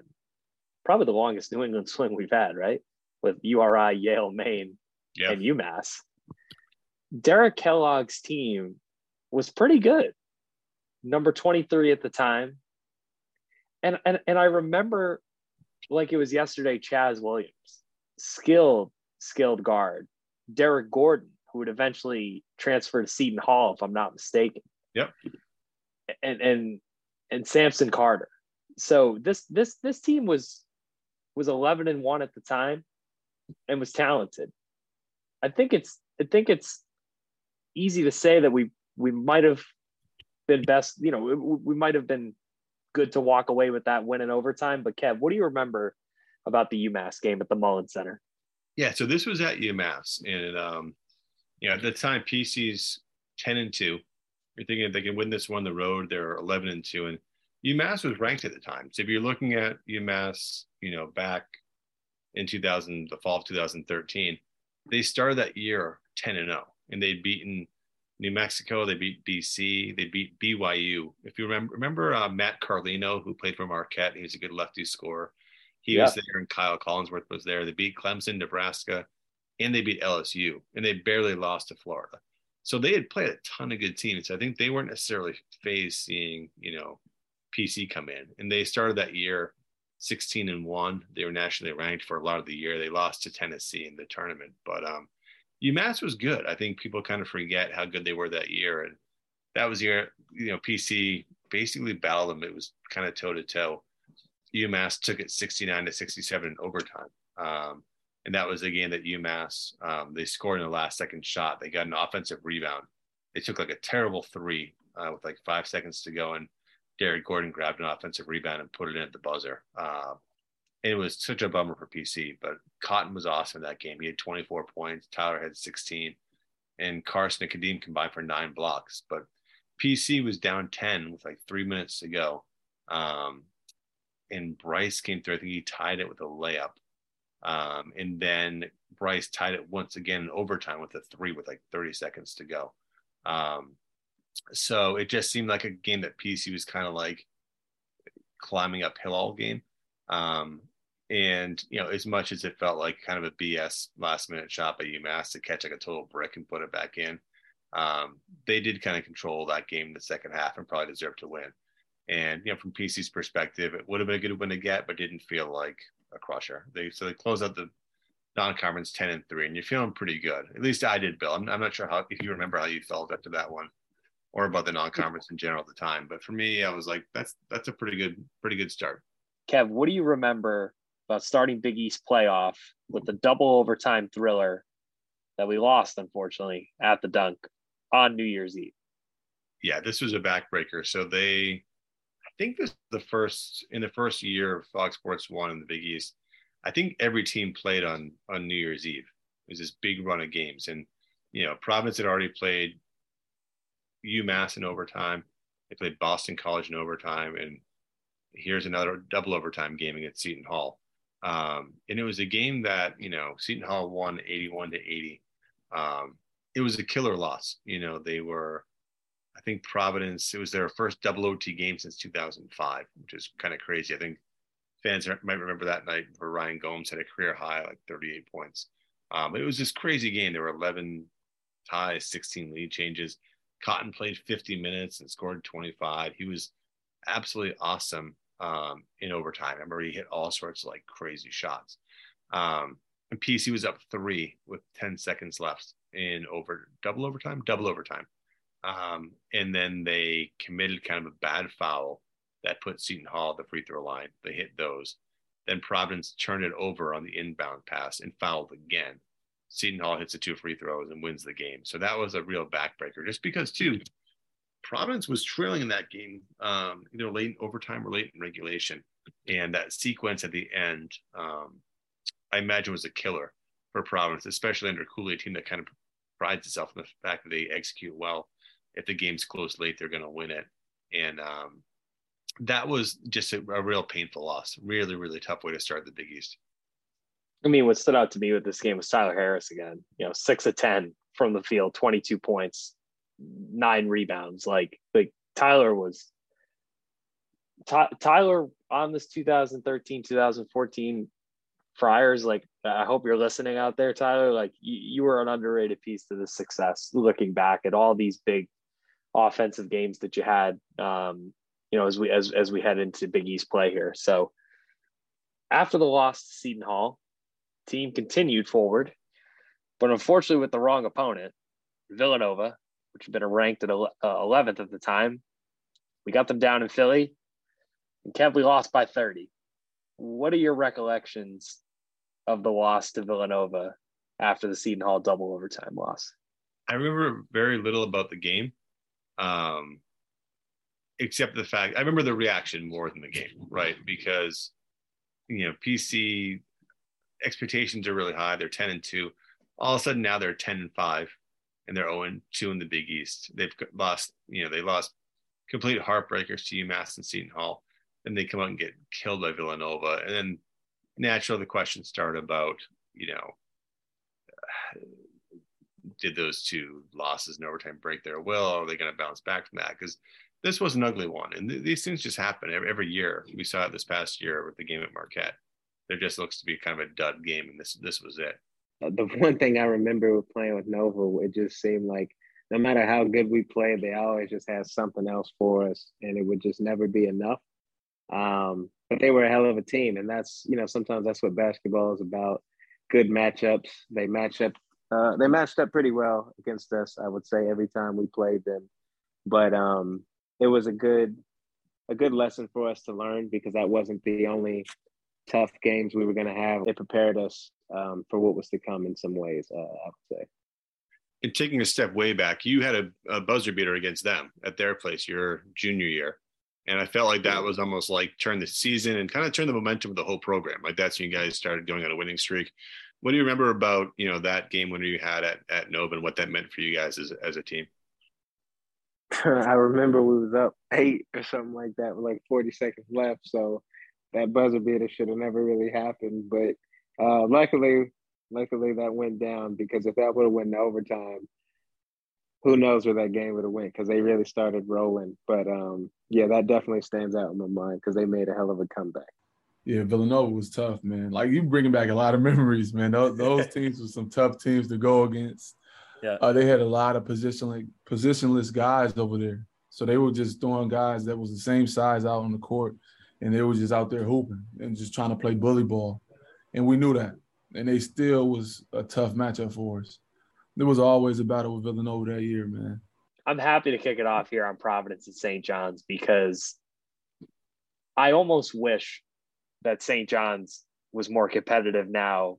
probably the longest New England (laughs) swing we've had, right? With URI, Yale, Maine, yeah. and UMass. Derek Kellogg's team was pretty good. Number 23 at the time. And, and, and I remember like it was yesterday, Chaz Williams, skilled, skilled guard. Derrick Gordon, who would eventually transfer to Seton Hall, if I'm not mistaken. Yep. And and and Sampson Carter. So this this this team was was 11 and 1 at the time and was talented. I think it's I think it's easy to say that we we might have been best, you know, we, we might have been good to walk away with that win in overtime, but Kev, what do you remember about the UMass game at the Mullins Center? Yeah, so this was at UMass and um you know, at the time PC's 10 and 2. You're thinking if they can win this one the road, they're 11 and 2 and UMass was ranked at the time. So if you're looking at UMass, you know, back in 2000, the fall of 2013, they started that year 10 and 0, and they'd beaten New Mexico, they beat BC, they beat BYU. If you remember, remember uh, Matt Carlino, who played for Marquette, he was a good lefty scorer. He yeah. was there, and Kyle Collinsworth was there. They beat Clemson, Nebraska, and they beat LSU, and they barely lost to Florida. So they had played a ton of good teams. I think they weren't necessarily phased seeing, you know, PC come in, and they started that year 16 and one. They were nationally ranked for a lot of the year. They lost to Tennessee in the tournament, but um, UMass was good. I think people kind of forget how good they were that year, and that was year you know PC basically battled them. It was kind of toe to toe. UMass took it 69 to 67 in overtime. Um, and that was the game that UMass um, they scored in the last second shot. They got an offensive rebound. They took like a terrible three uh, with like five seconds to go, and Derrick Gordon grabbed an offensive rebound and put it in at the buzzer. Uh, it was such a bummer for PC, but Cotton was awesome in that game. He had 24 points. Tyler had 16, and Carson and Kadeem combined for nine blocks. But PC was down 10 with like three minutes to go. Um, and Bryce came through. I think he tied it with a layup. Um, and then Bryce tied it once again in overtime with a three with like 30 seconds to go. Um, so it just seemed like a game that PC was kind of like climbing uphill all game. Um, and you know, as much as it felt like kind of a BS last minute shot by UMass to catch like a total brick and put it back in, um, they did kind of control that game in the second half and probably deserved to win. And you know, from PC's perspective, it would have been a good win to get, but didn't feel like a crusher. They so they close out the non-conference ten and three, and you're feeling pretty good. At least I did, Bill. I'm, I'm not sure how if you remember how you felt after that one or about the non-conference in general at the time. But for me, I was like, that's that's a pretty good pretty good start. Kev, what do you remember about starting Big East playoff with the double overtime thriller that we lost, unfortunately, at the dunk on New Year's Eve? Yeah, this was a backbreaker. So they, think this the first in the first year of Fox Sports One in the Big East. I think every team played on on New Year's Eve. It was this big run of games, and you know, Providence had already played UMass in overtime. They played Boston College in overtime, and here's another double overtime game against Seton Hall. Um, and it was a game that you know Seton Hall won 81 to 80. Um, it was a killer loss. You know they were, I think Providence. It was their first double OT game since 2005, which is kind of crazy. I think fans might remember that night where Ryan Gomes had a career high like 38 points. Um, it was this crazy game. There were 11 ties, 16 lead changes. Cotton played 50 minutes and scored 25. He was absolutely awesome um, in overtime. I remember he hit all sorts of like crazy shots. Um, and PC was up three with 10 seconds left in over double overtime, double overtime. Um, and then they committed kind of a bad foul that put Seton Hall at the free throw line. They hit those. Then Providence turned it over on the inbound pass and fouled again. Seton Hall hits the two free throws and wins the game. So that was a real backbreaker, just because too, Providence was trailing in that game, um, either late in overtime or late in regulation, and that sequence at the end, um, I imagine, was a killer for Providence, especially under Cooley, a team that kind of prides itself on the fact that they execute well. If the game's close late, they're going to win it, and um, that was just a, a real painful loss. Really, really tough way to start the Big East. I mean, what stood out to me with this game was Tyler Harris again. You know, six of ten from the field, twenty-two points, nine rebounds. Like, like Tyler was Ty, Tyler on this 2013 2014 Friars. Like, I hope you're listening out there, Tyler. Like, you were an underrated piece to the success. Looking back at all these big offensive games that you had, um, you know, as we as as we head into Big East play here. So after the loss to Seton Hall, team continued forward, but unfortunately with the wrong opponent, Villanova, which had been ranked at 11th uh, at the time. We got them down in Philly, and Kev, we lost by 30. what are your recollections of the loss to Villanova after the Seton Hall double overtime loss? I remember very little about the game, um, except the fact I remember the reaction more than the game, right? Because you know PC expectations are really high. They're ten and two. All of a sudden now they're ten and five, and they're zero oh and two in the Big East. They've lost, you know, they lost complete heartbreakers to UMass and Seton Hall. Then they come out and get killed by Villanova, and then naturally the questions start about, you know, did those two losses in overtime break their will? Are they going to bounce back from that? Because this was an ugly one, and th- these things just happen every, every year. We saw it this past year with the game at Marquette. There just looks to be kind of a dud game, and this this was it. Uh, the (laughs) one thing I remember with playing with Nova, it just seemed like no matter how good we played, they always just had something else for us, and it would just never be enough. Um, but they were a hell of a team, and that's you know sometimes that's what basketball is about. Good matchups. They match up. Uh, they matched up pretty well against us. I would say every time we played them, but um, it was a good a good lesson for us to learn because that wasn't the only tough games we were going to have. It prepared us um, for what was to come in some ways. Uh, I would say. And taking a step way back, you had a, a buzzer beater against them at their place your junior year. And I felt like that was almost like turn the season and kind of turn the momentum of the whole program. Like that's when you guys started going on a winning streak. What do you remember about you know that game winner you had at at Nova and what that meant for you guys as as a team? (laughs) I remember we was up eight or something like that with like 40 seconds left. So that buzzer beater should have never really happened. But uh, luckily, luckily that went down because if that would have went to overtime, who knows where that game would have went because they really started rolling. But um, yeah, that definitely stands out in my mind because they made a hell of a comeback. Yeah, Villanova was tough, man. Like you bringing back a lot of (laughs) memories, man. Those, (laughs) those teams were some tough teams to go against. Yeah, uh, they had a lot of positionless positionless guys over there, so they were just throwing guys that was the same size out on the court, and they were just out there hooping and just trying to play bully ball, and we knew that, and they still was a tough matchup for us there was always a battle with Villanova that year, man. I'm happy to kick it off here on Providence and St. John's because I almost wish that St. John's was more competitive now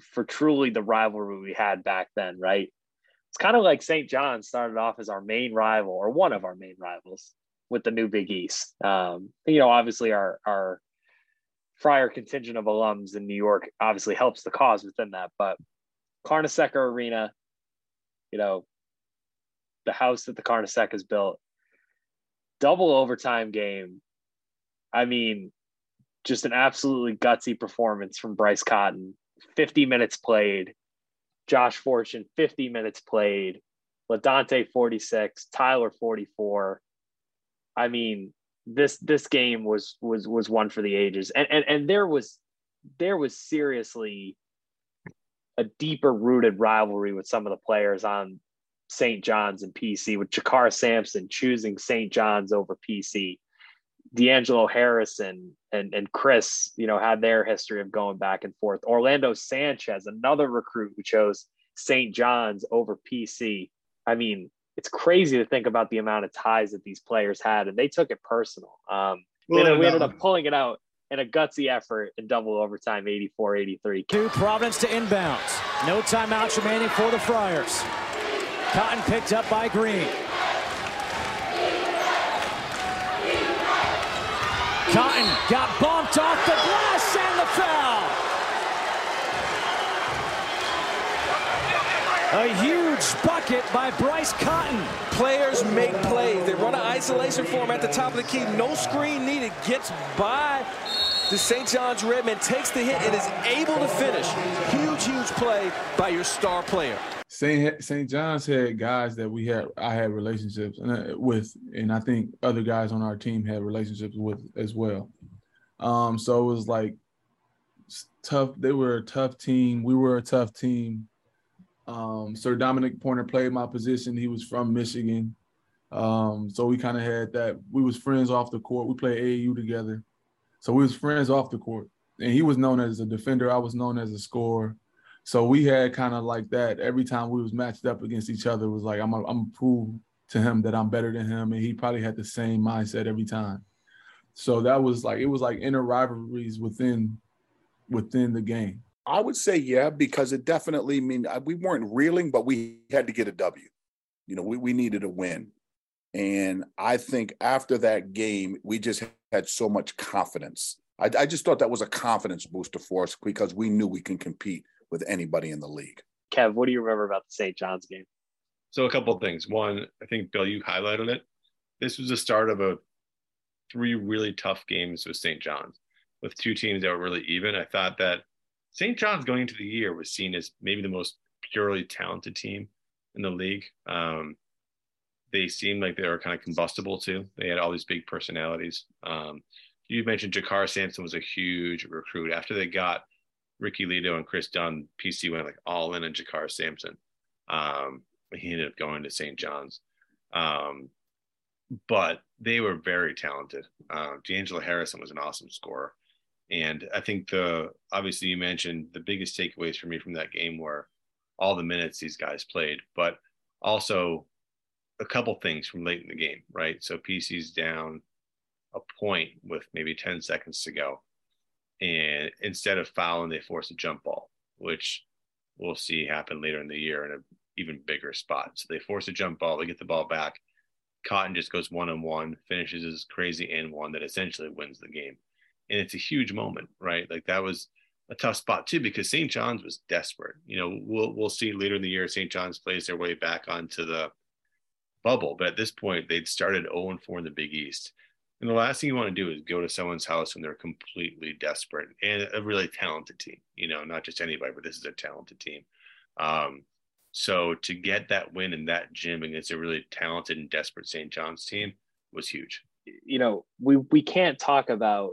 for truly the rivalry we had back then, right? It's kind of like St. John's started off as our main rival or one of our main rivals with the new Big East. Um, you know, obviously our our Friar contingent of alums in New York obviously helps the cause within that, but Carnesecca Arena, you know, the house that the Carnesecca has built, double overtime game. I mean, just an absolutely gutsy performance from Bryce Cotton. 50 minutes played. Josh Fortune, 50 minutes played. LaDontae, 46. Tyler, 44. I mean, this this game was was was one for the ages. And and and there was there was seriously a deeper rooted rivalry with some of the players on St. John's and PC, with JaKarr Sampson choosing St. John's over PC. D'Angelo Harrison and, and Kris, you know, had their history of going back and forth. Orlando Sanchez, another recruit who chose St. John's over PC. I mean, it's crazy to think about the amount of ties that these players had, and they took it personal. Um, well, we ended up pulling it out in a gutsy effort in double overtime 84 83. To Providence to inbounds. No timeouts remaining for the Friars. Cotton picked up by Greene. Cotton got bumped off the glass and the foul. A huge bucket by Bryce Cotton. Players make plays. They run an isolation form at the top of the key. No screen needed. Gets by the St. John's Redman, takes the hit, and is able to finish. Huge, huge play by your star player. St. St. John's had guys that we had I had relationships uh, with, and I think other guys on our team had relationships with as well. Um, so it was like tough. They were a tough team. We were a tough team. Um, Sir'Dominic Pointer played my position. He was from Michigan. Um, so we kind of had that. We was friends off the court. We played AAU together. So we was friends off the court, and he was known as a defender. I was known as a scorer. So we had kind of like that every time we was matched up against each other. Was like I'm a, I'm prove to him that I'm better than him, and he probably had the same mindset every time. So that was like it was like inner rivalries within within the game. I would say yeah, because it definitely mean we weren't reeling, but we had to get a W. You know, we, we needed a win. And I think after that game, we just had so much confidence. I, I just thought that was a confidence booster for us because we knew we can compete with anybody in the league. Kev, what do you remember about the St. John's game? So a couple of things. One, I think Bill, you highlighted it. This was the start of a three really tough games with St. John's, with two teams that were really even. I thought that St. John's going into the year was seen as maybe the most purely talented team in the league. Um, they seemed like they were kind of combustible too. They had all these big personalities. Um, you mentioned JaKarr Sampson was a huge recruit. After they got Ricky Ledo and Kris Dunn, PC went like all in on JaKarr Sampson. Um, he ended up going to St. John's. Um, but they were very talented. Uh, D'Angelo Harrison was an awesome scorer. And I think the obviously you mentioned the biggest takeaways for me from that game were all the minutes these guys played, but also a couple things from late in the game, right? So PC's down a point with maybe 10 seconds to go. And instead of fouling, they force a jump ball, which we'll see happen later in the year in an even bigger spot. So they force a jump ball, they get the ball back. Cotton just goes one on one, finishes his crazy and one that essentially wins the game. And it's a huge moment, right? Like that was a tough spot too because St. John's was desperate. You know, we'll we'll see later in the year St. John's plays their way back onto the bubble, but at this point they'd started 0 and 4 in the Big East. And the last thing you want to do is go to someone's house when they're completely desperate and a really talented team. You know, not just anybody, but this is a talented team. Um, so to get that win in that gym against a really talented and desperate St. John's team was huge. You know, we we can't talk about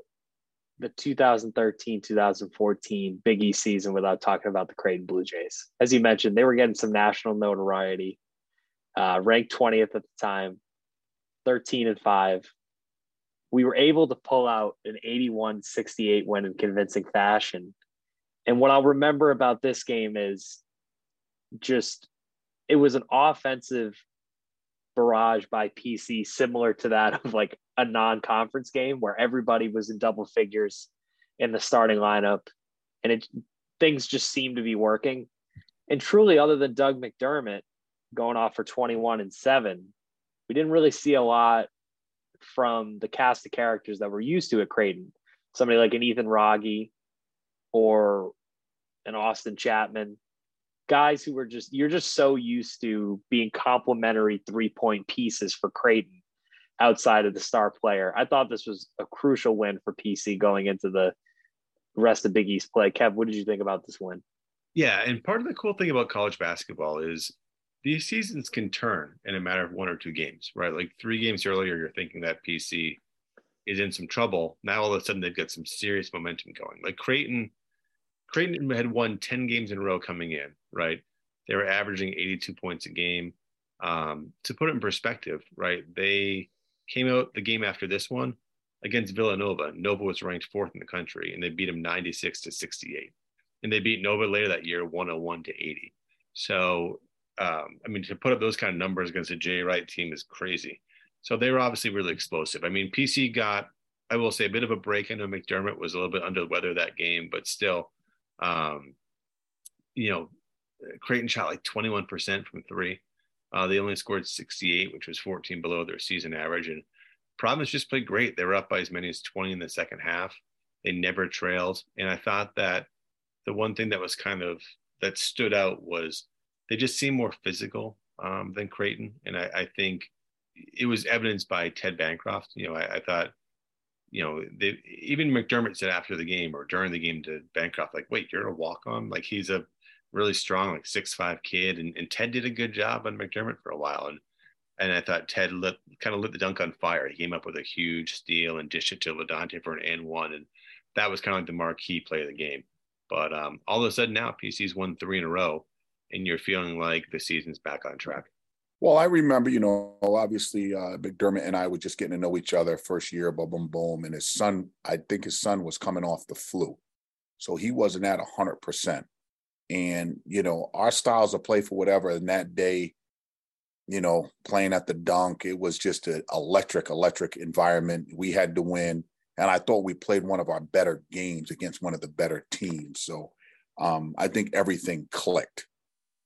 the 2013 2014 Big East season without talking about the Creighton Blue Jays. As you mentioned, they were getting some national notoriety, uh, ranked 20th at the time, 13 and 5. We were able to pull out an 81 68 win in convincing fashion. And what I'll remember about this game is just it was an offensive barrage by PC, similar to that of like a non-conference game where everybody was in double figures in the starting lineup, and it things just seemed to be working. And truly, other than Doug McDermott going off for 21 and seven, we didn't really see a lot from the cast of characters that we're used to at Creighton. Somebody like an Ethan Wragge or an Austin Chatman guys who were just you're just so used to being complementary three point pieces for Creighton outside of the star player. I thought this was a crucial win for PC going into the rest of Big East play. Kev, what did you think about this win? Yeah, and part of the cool thing about college basketball is these seasons can turn in a matter of one or two games, right? Like three games earlier, you're thinking that PC is in some trouble. Now all of a sudden they've got some serious momentum going. Like Creighton Creighton had won 10 games in a row coming in, right? They were averaging 82 points a game. Um, to put it in perspective, right? They came out the game after this one against Villanova. Nova was ranked fourth in the country, and they beat them 96 to 68. And they beat Nova later that year 101 to 80. So, um, I mean, to put up those kind of numbers against a Jay Wright team is crazy. So they were obviously really explosive. I mean, PC got, I will say, a bit of a break. I know McDermott was a little bit under the weather that game, but still, um, you know, Creighton shot like 21% from three. Uh, they only scored 68, which was 14 below their season average. And Providence just played great. They were up by as many as 20 in the second half. They never trailed. And I thought that the one thing that was kind of that stood out was they just seem more physical um, than Creighton. And I, I, think it was evidenced by Ted Bancroft. You know, I, I thought you know, they, even McDermott said after the game or during the game to Bancroft, like, wait, you're a walk on? Like, he's a really strong, like, six five kid. And, and Ted did a good job on McDermott for a while. And, and I thought Ted lit, kind of lit the dunk on fire. He came up with a huge steal and dished it to LaDontae for an and one. And that was kind of like the marquee play of the game. But um, all of a sudden now, PC's won three in a row, and you're feeling like the season's back on track. Well, I remember, you know, obviously uh, McDermott and I were just getting to know each other first year, boom, boom, boom. And his son, I think his son was coming off the flu. So he wasn't at 100%. And, you know, our styles of play for whatever. And that day, you know, playing at the dunk, it was just an electric, electric environment. We had to win. and I thought we played one of our better games against one of the better teams. So um, I think everything clicked.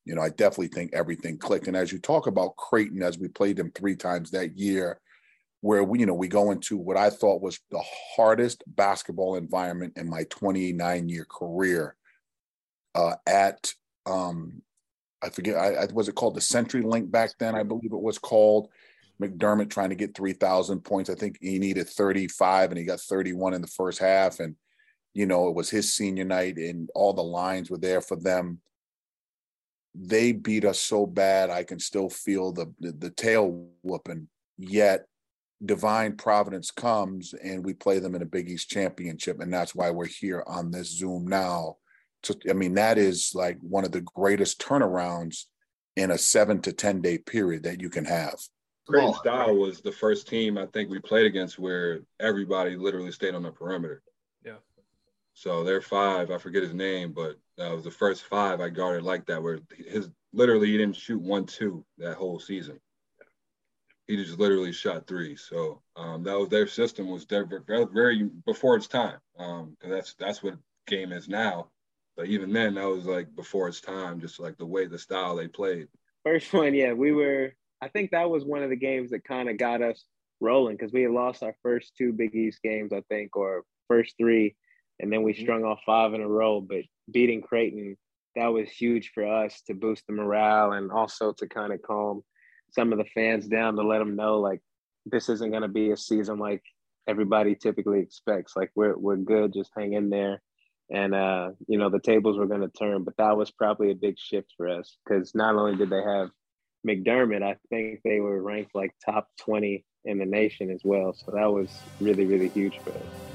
You know, I definitely think everything clicked. And as you talk about Creighton, as we played them three times that year, where we, you know, we go into what I thought was the hardest basketball environment in my 29 year career uh, at, um, I forget, I, I was it called the Century Link back then? I believe it was called. McDermott trying to get 3,000 points. I think he needed 35 and he got 31 in the first half. And, you know, it was his senior night and all the lines were there for them. They beat us so bad, I can still feel the, the, the tail whooping. Yet divine providence comes and we play them in a Big East championship. And that's why we're here on this Zoom now. So, I mean, that is like one of the greatest turnarounds in a seven to 10 day period that you can have. Creighton Style was the first team I think we played against where everybody literally stayed on the perimeter. So their five, I forget his name, but that was the first five I guarded like that, where his literally he didn't shoot one two that whole season he just literally shot three. So um, that was their system was very, very before its time. Um, cause that's that's what game is now. But even then, that was like before its time, just like the way the style they played. First one, yeah, we were. I think that was one of the games that kind of got us rolling because we had lost our first two Big East games, I think, or first three, and then we mm-hmm. strung off five in a row. But beating Creighton, that was huge for us to boost the morale and also to kind of calm some of the fans down to let them know like this isn't going to be a season like everybody typically expects. Like we're we're good, just hang in there, and uh, you know the tables were going to turn. But that was probably a big shift for us because not only did they have McDermott, I think they were ranked like top twenty in the nation as well. So that was really really huge for us.